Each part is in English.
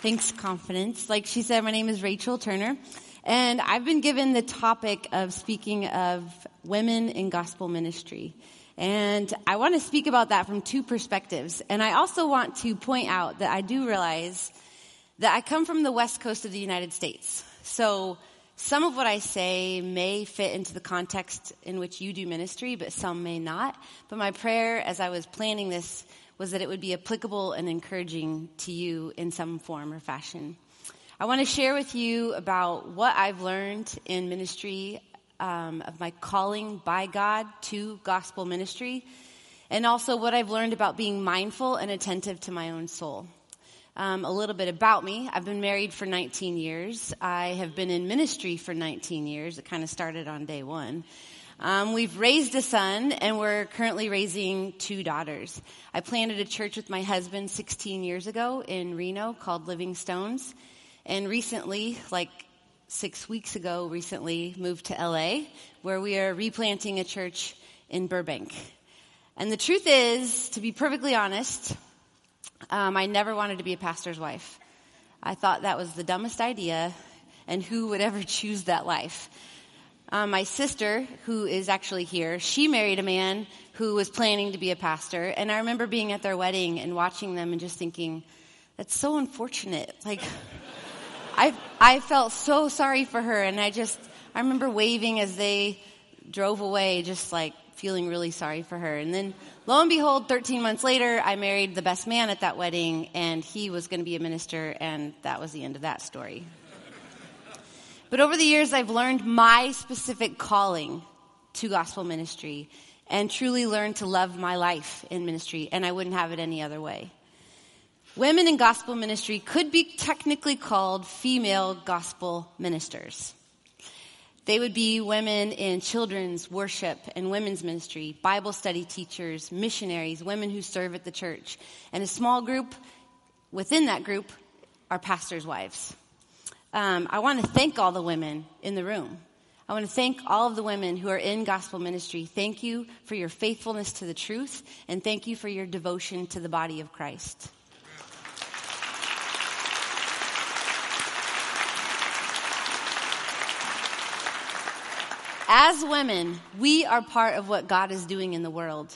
Thanks, confidence. Like she said, my name is Rachel Turner, and I've been given the topic of speaking of women in gospel ministry. And I want to speak about that from two perspectives. And I also want to point out that I do realize that I come from the west coast of the United States. So some of what I say may fit into the context in which you do ministry, but some may not. But my prayer as I was planning this was that it would be applicable and encouraging to you in some form or fashion. I want to share with you about what I've learned in ministry um, of my calling by God to gospel ministry, and also what I've learned about being mindful and attentive to my own soul. Um, a little bit about me. I've been married for 19 years. I have been in ministry for 19 years. It kind of started on day one. Um, we've raised a son and we're currently raising two daughters. I planted a church with my husband 16 years ago in Reno called Living Stones. And recently, like six weeks ago, recently moved to LA where we are replanting a church in Burbank. And the truth is, to be perfectly honest, um, I never wanted to be a pastor's wife. I thought that was the dumbest idea and who would ever choose that life? Um, my sister, who is actually here, she married a man who was planning to be a pastor. And I remember being at their wedding and watching them and just thinking, that's so unfortunate. Like, I, I felt so sorry for her. And I just, I remember waving as they drove away, just like feeling really sorry for her. And then lo and behold, 13 months later, I married the best man at that wedding and he was going to be a minister and that was the end of that story. But over the years, I've learned my specific calling to gospel ministry and truly learned to love my life in ministry, and I wouldn't have it any other way. Women in gospel ministry could be technically called female gospel ministers. They would be women in children's worship and women's ministry, Bible study teachers, missionaries, women who serve at the church. And a small group within that group are pastors' wives um, I want to thank all the women in the room. I want to thank all of the women who are in gospel ministry. Thank you for your faithfulness to the truth, and thank you for your devotion to the body of Christ. As women, we are part of what God is doing in the world.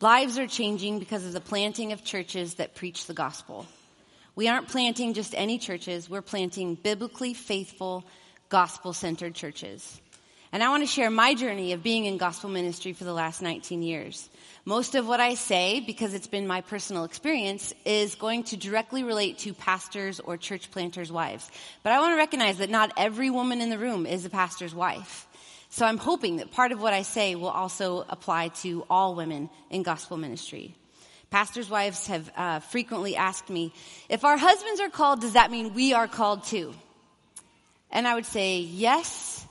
Lives are changing because of the planting of churches that preach the gospel. We aren't planting just any churches, we're planting biblically faithful, gospel centered churches. And I want to share my journey of being in gospel ministry for the last 19 years. Most of what I say, because it's been my personal experience, is going to directly relate to pastors or church planters' wives. But I want to recognize that not every woman in the room is a pastor's wife. So I'm hoping that part of what I say will also apply to all women in gospel ministry. Pastors' wives have uh, frequently asked me, if our husbands are called, does that mean we are called too? And I would say yes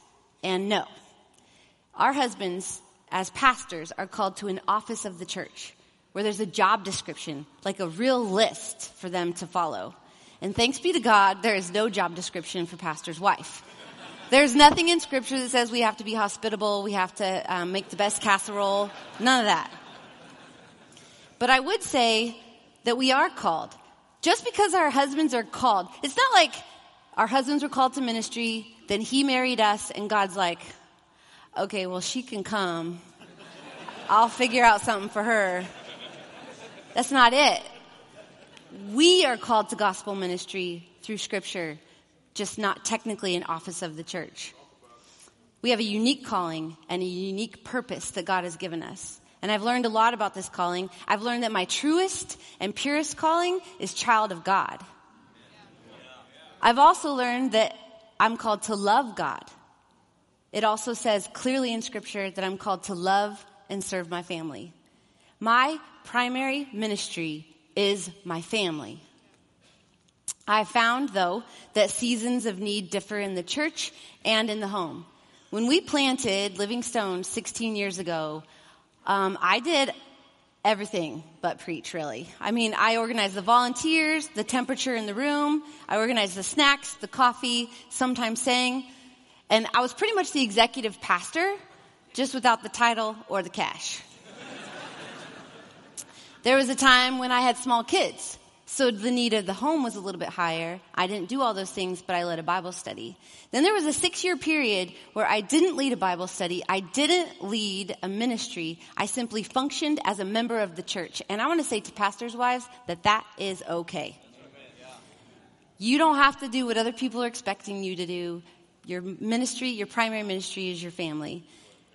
and no. Our husbands, as pastors, are called to an office of the church where there's a job description, like a real list for them to follow. And thanks be to God, there is no job description for pastor's wife. There's nothing in scripture that says we have to be hospitable, we have to um, make the best casserole, none of that. But I would say that we are called. Just because our husbands are called, it's not like our husbands were called to ministry, then he married us, and God's like, okay, well, she can come. I'll figure out something for her. That's not it. We are called to gospel ministry through scripture, just not technically an office of the church. We have a unique calling and a unique purpose that God has given us. And I've learned a lot about this calling. I've learned that my truest and purest calling is child of God. I've also learned that I'm called to love God. It also says clearly in scripture that I'm called to love and serve my family. My primary ministry is my family. I found though that seasons of need differ in the church and in the home. When we planted Living Stone 16 years ago, um, I did everything but preach, really. I mean, I organized the volunteers, the temperature in the room, I organized the snacks, the coffee, sometimes sang, and I was pretty much the executive pastor, just without the title or the cash. there was a time when I had small kids. So the need of the home was a little bit higher. I didn't do all those things, but I led a Bible study. Then there was a six year period where I didn't lead a Bible study. I didn't lead a ministry. I simply functioned as a member of the church. And I want to say to pastors' wives that that is okay. You don't have to do what other people are expecting you to do. Your ministry, your primary ministry is your family.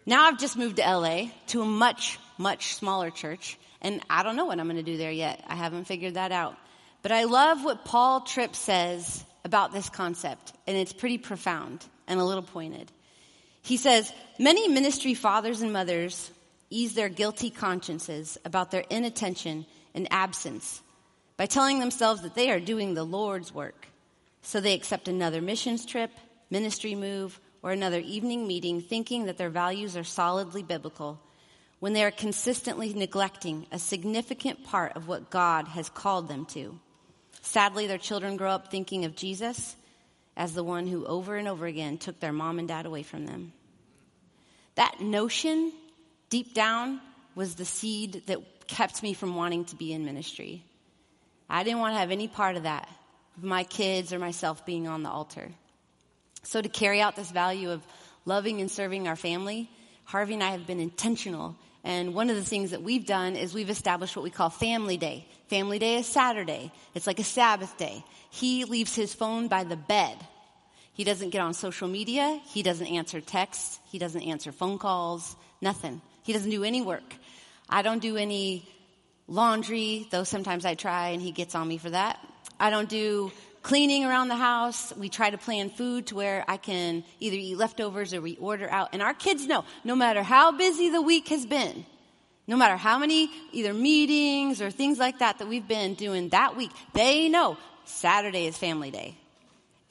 Now I've just moved to LA to a much, much smaller church. And I don't know what I'm going to do there yet. I haven't figured that out. But I love what Paul Tripp says about this concept, and it's pretty profound and a little pointed. He says, Many ministry fathers and mothers ease their guilty consciences about their inattention and absence by telling themselves that they are doing the Lord's work. So they accept another missions trip, ministry move, or another evening meeting thinking that their values are solidly biblical when they are consistently neglecting a significant part of what God has called them to. Sadly, their children grow up thinking of Jesus as the one who over and over again took their mom and dad away from them. That notion, deep down, was the seed that kept me from wanting to be in ministry. I didn't want to have any part of that, of my kids or myself being on the altar. So, to carry out this value of loving and serving our family, Harvey and I have been intentional and one of the things that we've done is we've established what we call Family Day. Family Day is Saturday. It's like a Sabbath day. He leaves his phone by the bed. He doesn't get on social media. He doesn't answer texts. He doesn't answer phone calls. Nothing. He doesn't do any work. I don't do any laundry, though sometimes I try and he gets on me for that. I don't do cleaning around the house. We try to plan food to where I can either eat leftovers or we order out. And our kids know, no matter how busy the week has been, no matter how many either meetings or things like that that we've been doing that week, they know Saturday is family day.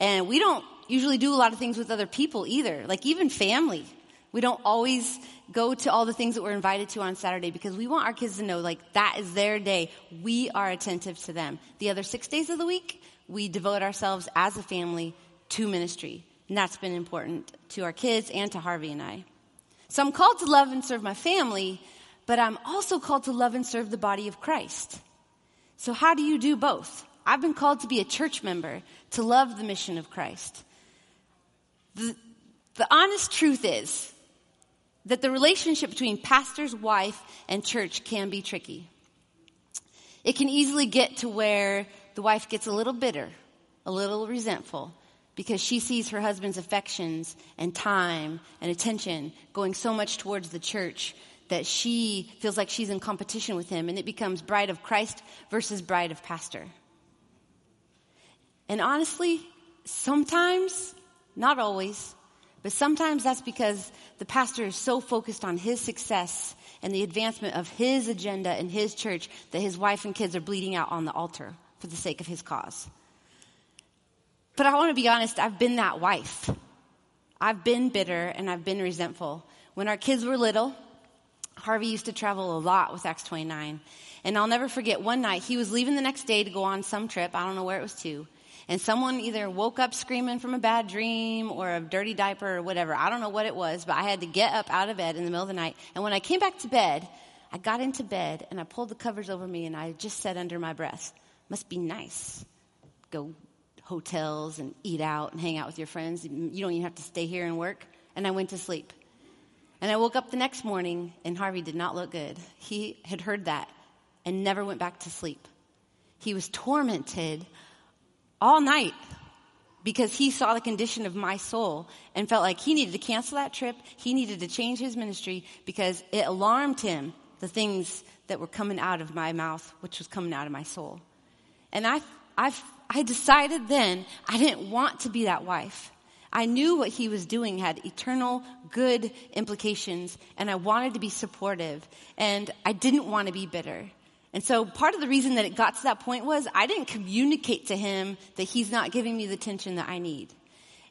And we don't usually do a lot of things with other people either, like even family. We don't always go to all the things that we're invited to on Saturday because we want our kids to know like that is their day. We are attentive to them. The other six days of the week, we devote ourselves as a family to ministry. And that's been important to our kids and to Harvey and I. So I'm called to love and serve my family, but I'm also called to love and serve the body of Christ. So how do you do both? I've been called to be a church member, to love the mission of Christ. The, the honest truth is that the relationship between pastor's wife and church can be tricky. It can easily get to where the wife gets a little bitter, a little resentful, because she sees her husband's affections and time and attention going so much towards the church that she feels like she's in competition with him, and it becomes bride of Christ versus bride of pastor. And honestly, sometimes, not always, but sometimes that's because the pastor is so focused on his success and the advancement of his agenda in his church that his wife and kids are bleeding out on the altar for the sake of his cause. But I want to be honest, I've been that wife. I've been bitter and I've been resentful. When our kids were little, Harvey used to travel a lot with Acts 29. And I'll never forget one night, he was leaving the next day to go on some trip. I don't know where it was to. And someone either woke up screaming from a bad dream or a dirty diaper or whatever. I don't know what it was, but I had to get up out of bed in the middle of the night. And when I came back to bed, I got into bed and I pulled the covers over me and I just said under my breath, must be nice. Go hotels and eat out and hang out with your friends. You don't even have to stay here and work. And I went to sleep. And I woke up the next morning and Harvey did not look good. He had heard that and never went back to sleep. He was tormented all night because he saw the condition of my soul and felt like he needed to cancel that trip. He needed to change his ministry because it alarmed him the things that were coming out of my mouth, which was coming out of my soul. And I, I, I decided then I didn't want to be that wife. I knew what he was doing had eternal good implications and I wanted to be supportive and I didn't want to be bitter. And so part of the reason that it got to that point was I didn't communicate to him that he's not giving me the attention that I need.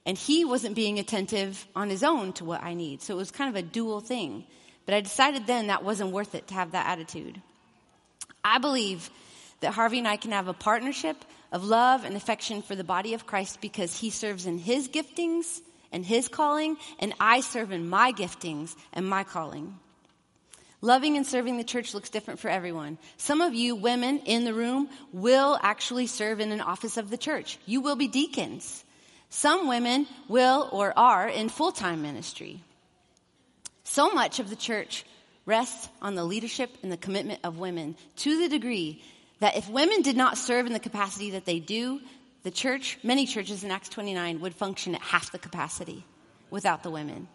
And he wasn't being attentive on his own to what I need. So it was kind of a dual thing. But I decided then that wasn't worth it to have that attitude. I believe that Harvey and I can have a partnership of love and affection for the body of Christ because he serves in his giftings and his calling, and I serve in my giftings and my calling. Loving and serving the church looks different for everyone. Some of you women in the room will actually serve in an office of the church. You will be deacons. Some women will or are in full-time ministry. So much of the church rests on the leadership and the commitment of women to the degree that if women did not serve in the capacity that they do, the church, many churches in Acts 29 would function at half the capacity without the women.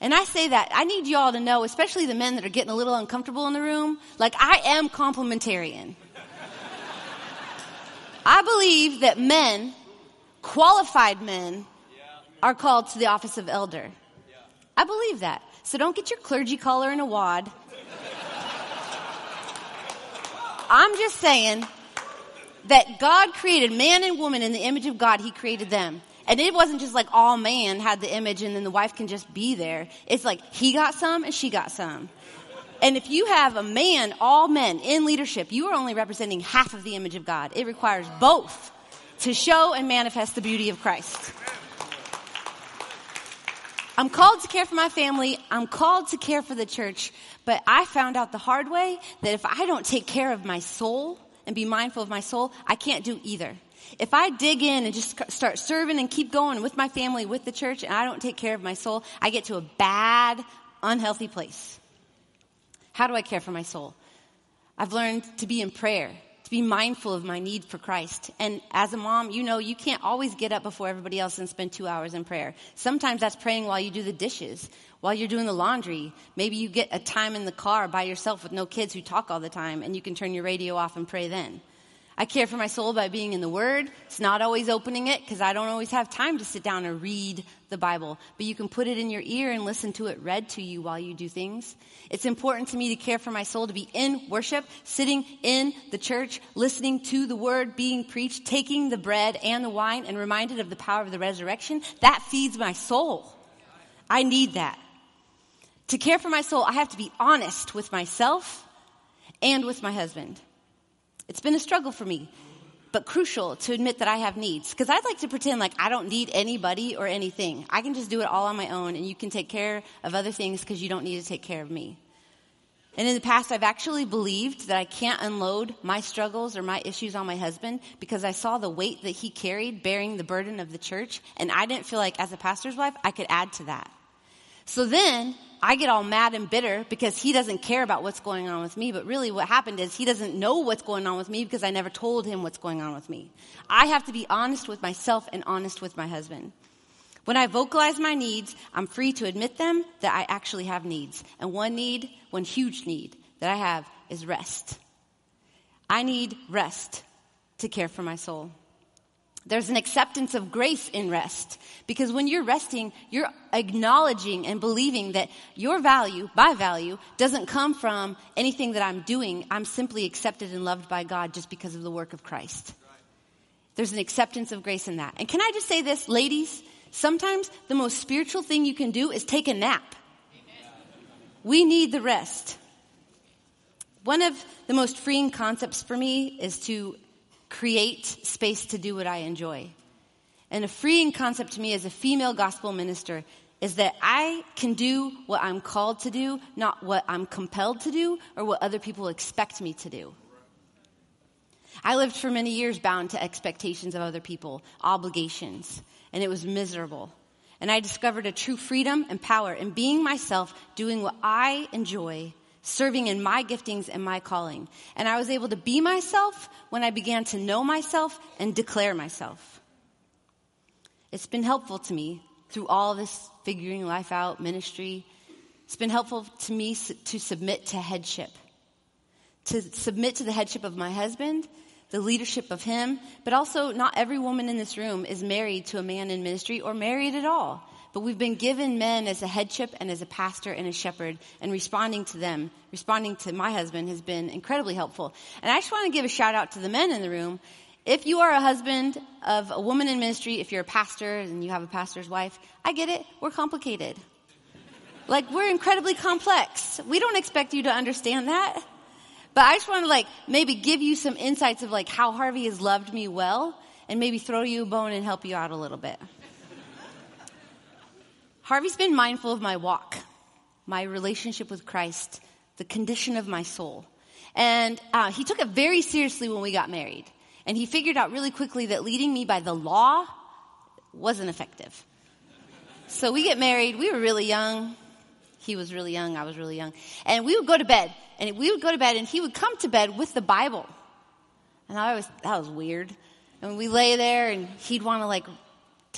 And I say that, I need y'all to know, especially the men that are getting a little uncomfortable in the room, like I am complementarian. I believe that men, qualified men, are called to the office of elder. I believe that. So don't get your clergy collar in a wad. I'm just saying that God created man and woman in the image of God. He created them. And it wasn't just like all man had the image and then the wife can just be there. It's like he got some and she got some. And if you have a man, all men in leadership, you are only representing half of the image of God. It requires both to show and manifest the beauty of Christ. I'm called to care for my family. I'm called to care for the church. But I found out the hard way that if I don't take care of my soul and be mindful of my soul, I can't do either. If I dig in and just start serving and keep going with my family, with the church, and I don't take care of my soul, I get to a bad, unhealthy place. How do I care for my soul? I've learned to be in prayer, to be mindful of my need for Christ. And as a mom, you know, you can't always get up before everybody else and spend two hours in prayer. Sometimes that's praying while you do the dishes, while you're doing the laundry. Maybe you get a time in the car by yourself with no kids who talk all the time and you can turn your radio off and pray then. I care for my soul by being in the Word. It's not always opening it because I don't always have time to sit down and read the Bible. But you can put it in your ear and listen to it read to you while you do things. It's important to me to care for my soul to be in worship, sitting in the church, listening to the Word being preached, taking the bread and the wine and reminded of the power of the resurrection. That feeds my soul. I need that. To care for my soul, I have to be honest with myself and with my husband. It's been a struggle for me, but crucial to admit that I have needs. Because I'd like to pretend like I don't need anybody or anything. I can just do it all on my own, and you can take care of other things because you don't need to take care of me. And in the past, I've actually believed that I can't unload my struggles or my issues on my husband because I saw the weight that he carried bearing the burden of the church, and I didn't feel like as a pastor's wife, I could add to that. So then I get all mad and bitter because he doesn't care about what's going on with me. But really what happened is he doesn't know what's going on with me because I never told him what's going on with me. I have to be honest with myself and honest with my husband. When I vocalize my needs, I'm free to admit them that I actually have needs. And one need, one huge need that I have is rest. I need rest to care for my soul. There's an acceptance of grace in rest. Because when you're resting, you're acknowledging and believing that your value, my value, doesn't come from anything that I'm doing. I'm simply accepted and loved by God just because of the work of Christ. There's an acceptance of grace in that. And can I just say this, ladies? Sometimes the most spiritual thing you can do is take a nap. We need the rest. One of the most freeing concepts for me is to create space to do what I enjoy. And a freeing concept to me as a female gospel minister is that I can do what I'm called to do, not what I'm compelled to do or what other people expect me to do. I lived for many years bound to expectations of other people, obligations, and it was miserable. And I discovered a true freedom and power in being myself, doing what I enjoy, serving in my giftings and my calling. And I was able to be myself when I began to know myself and declare myself. It's been helpful to me through all this figuring life out ministry. It's been helpful to me to submit to headship, to submit to the headship of my husband, the leadership of him, but also not every woman in this room is married to a man in ministry or married at all. But we've been given men as a headship and as a pastor and a shepherd, and responding to them, responding to my husband has been incredibly helpful. And I just want to give a shout out to the men in the room. If you are a husband of a woman in ministry, if you're a pastor and you have a pastor's wife, I get it. We're complicated. Like, we're incredibly complex. We don't expect you to understand that. But I just want to like maybe give you some insights of like how Harvey has loved me well and maybe throw you a bone and help you out a little bit. Harvey's been mindful of my walk, my relationship with Christ, the condition of my soul. And uh, he took it very seriously when we got married. And he figured out really quickly that leading me by the law wasn't effective. So we get married. We were really young. He was really young. I was really young. And we would go to bed. And we would go to bed and he would come to bed with the Bible. And I was, that was weird. And we lay there and he'd want to like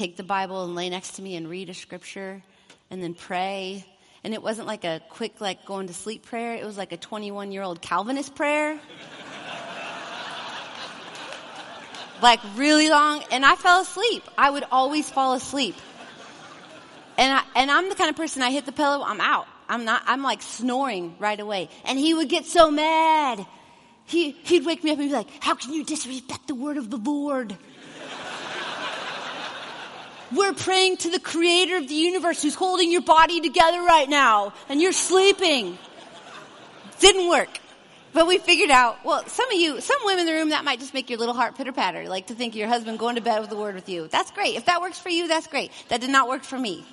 take the Bible and lay next to me and read a scripture and then pray. And it wasn't like a quick, like going to sleep prayer. It was like a 21 year old Calvinist prayer. like really long. And I fell asleep. I would always fall asleep. And I, and I'm the kind of person I hit the pillow, I'm out. I'm not, I'm like snoring right away. And he would get so mad. He, he'd wake me up and be like, how can you disrespect the word of the Lord? We're praying to the creator of the universe who's holding your body together right now and you're sleeping. Didn't work. But we figured out, well, some of you, some women in the room, that might just make your little heart pitter patter, like to think your husband going to bed with the word with you. That's great. If that works for you, that's great. That did not work for me.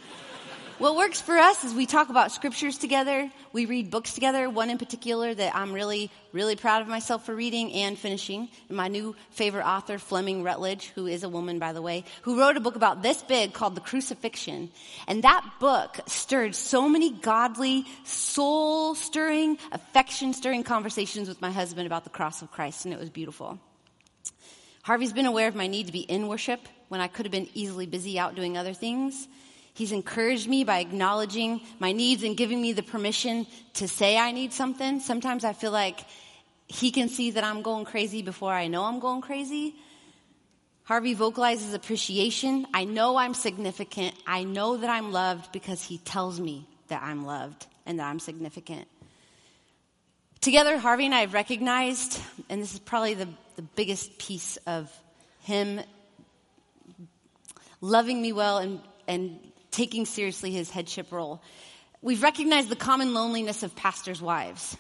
What works for us is we talk about scriptures together. We read books together. One in particular that I'm really, really proud of myself for reading and finishing. My new favorite author, Fleming Rutledge, who is a woman, by the way, who wrote a book about this big called The Crucifixion. And that book stirred so many godly, soul stirring, affection stirring conversations with my husband about the cross of Christ. And it was beautiful. Harvey's been aware of my need to be in worship when I could have been easily busy out doing other things. He's encouraged me by acknowledging my needs and giving me the permission to say I need something. Sometimes I feel like he can see that I'm going crazy before I know I'm going crazy. Harvey vocalizes appreciation. I know I'm significant. I know that I'm loved because he tells me that I'm loved and that I'm significant. Together, Harvey and I have recognized, and this is probably the, the biggest piece of him loving me well and, and taking seriously his headship role. We've recognized the common loneliness of pastors' wives.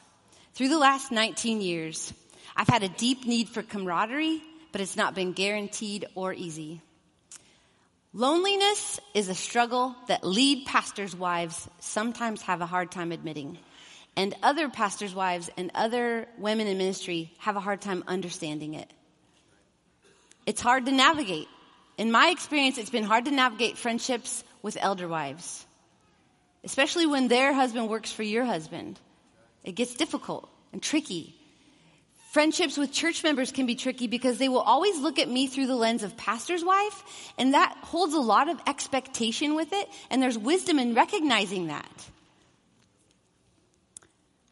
Through the last 19 years, I've had a deep need for camaraderie, but it's not been guaranteed or easy. Loneliness is a struggle that lead pastors' wives sometimes have a hard time admitting. And other pastors' wives and other women in ministry have a hard time understanding it. It's hard to navigate. In my experience, it's been hard to navigate friendships with elder wives, especially when their husband works for your husband. It gets difficult and tricky. Friendships with church members can be tricky because they will always look at me through the lens of pastor's wife, and that holds a lot of expectation with it, and there's wisdom in recognizing that.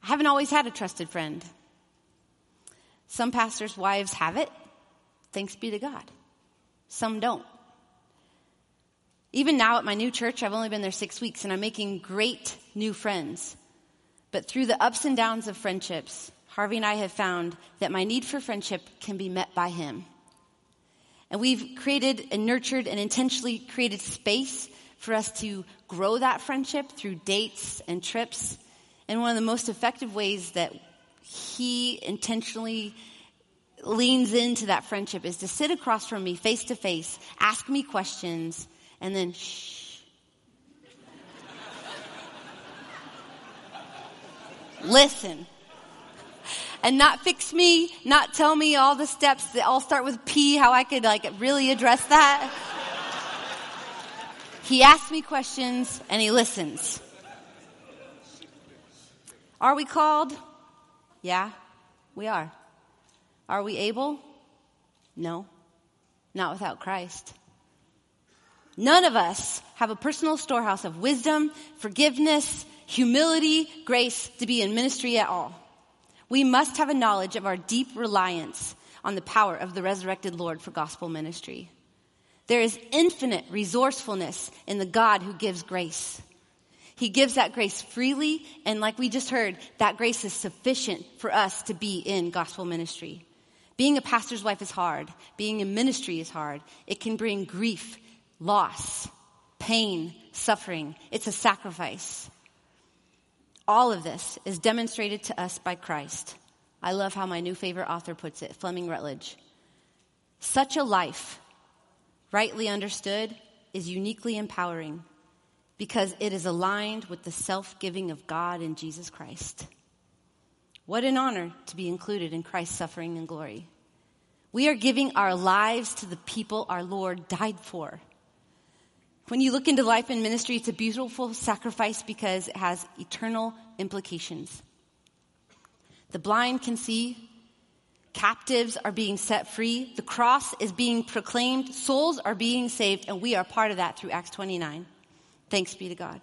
I haven't always had a trusted friend. Some pastors' wives have it. Thanks be to God. Some don't. Even now at my new church, I've only been there six weeks and I'm making great new friends. But through the ups and downs of friendships, Harvey and I have found that my need for friendship can be met by him. And we've created and nurtured and intentionally created space for us to grow that friendship through dates and trips. And one of the most effective ways that he intentionally leans into that friendship is to sit across from me face to face, ask me questions, and then shh. Listen. And not fix me, not tell me all the steps that all start with P, how I could like really address that. he asks me questions and he listens. Are we called? Yeah, we are. Are we able? No, not without Christ. None of us have a personal storehouse of wisdom, forgiveness, humility, grace to be in ministry at all. We must have a knowledge of our deep reliance on the power of the resurrected Lord for gospel ministry. There is infinite resourcefulness in the God who gives grace. He gives that grace freely, and like we just heard, that grace is sufficient for us to be in gospel ministry. Being a pastor's wife is hard. Being in ministry is hard. It can bring grief loss, pain, suffering. It's a sacrifice. All of this is demonstrated to us by Christ. I love how my new favorite author puts it, Fleming Rutledge. Such a life, rightly understood, is uniquely empowering because it is aligned with the self giving of God in Jesus Christ. What an honor to be included in Christ's suffering and glory. We are giving our lives to the people our Lord died for. When you look into life and ministry, it's a beautiful sacrifice because it has eternal implications. The blind can see, captives are being set free, the cross is being proclaimed, souls are being saved, and we are part of that through Acts 29. Thanks be to God.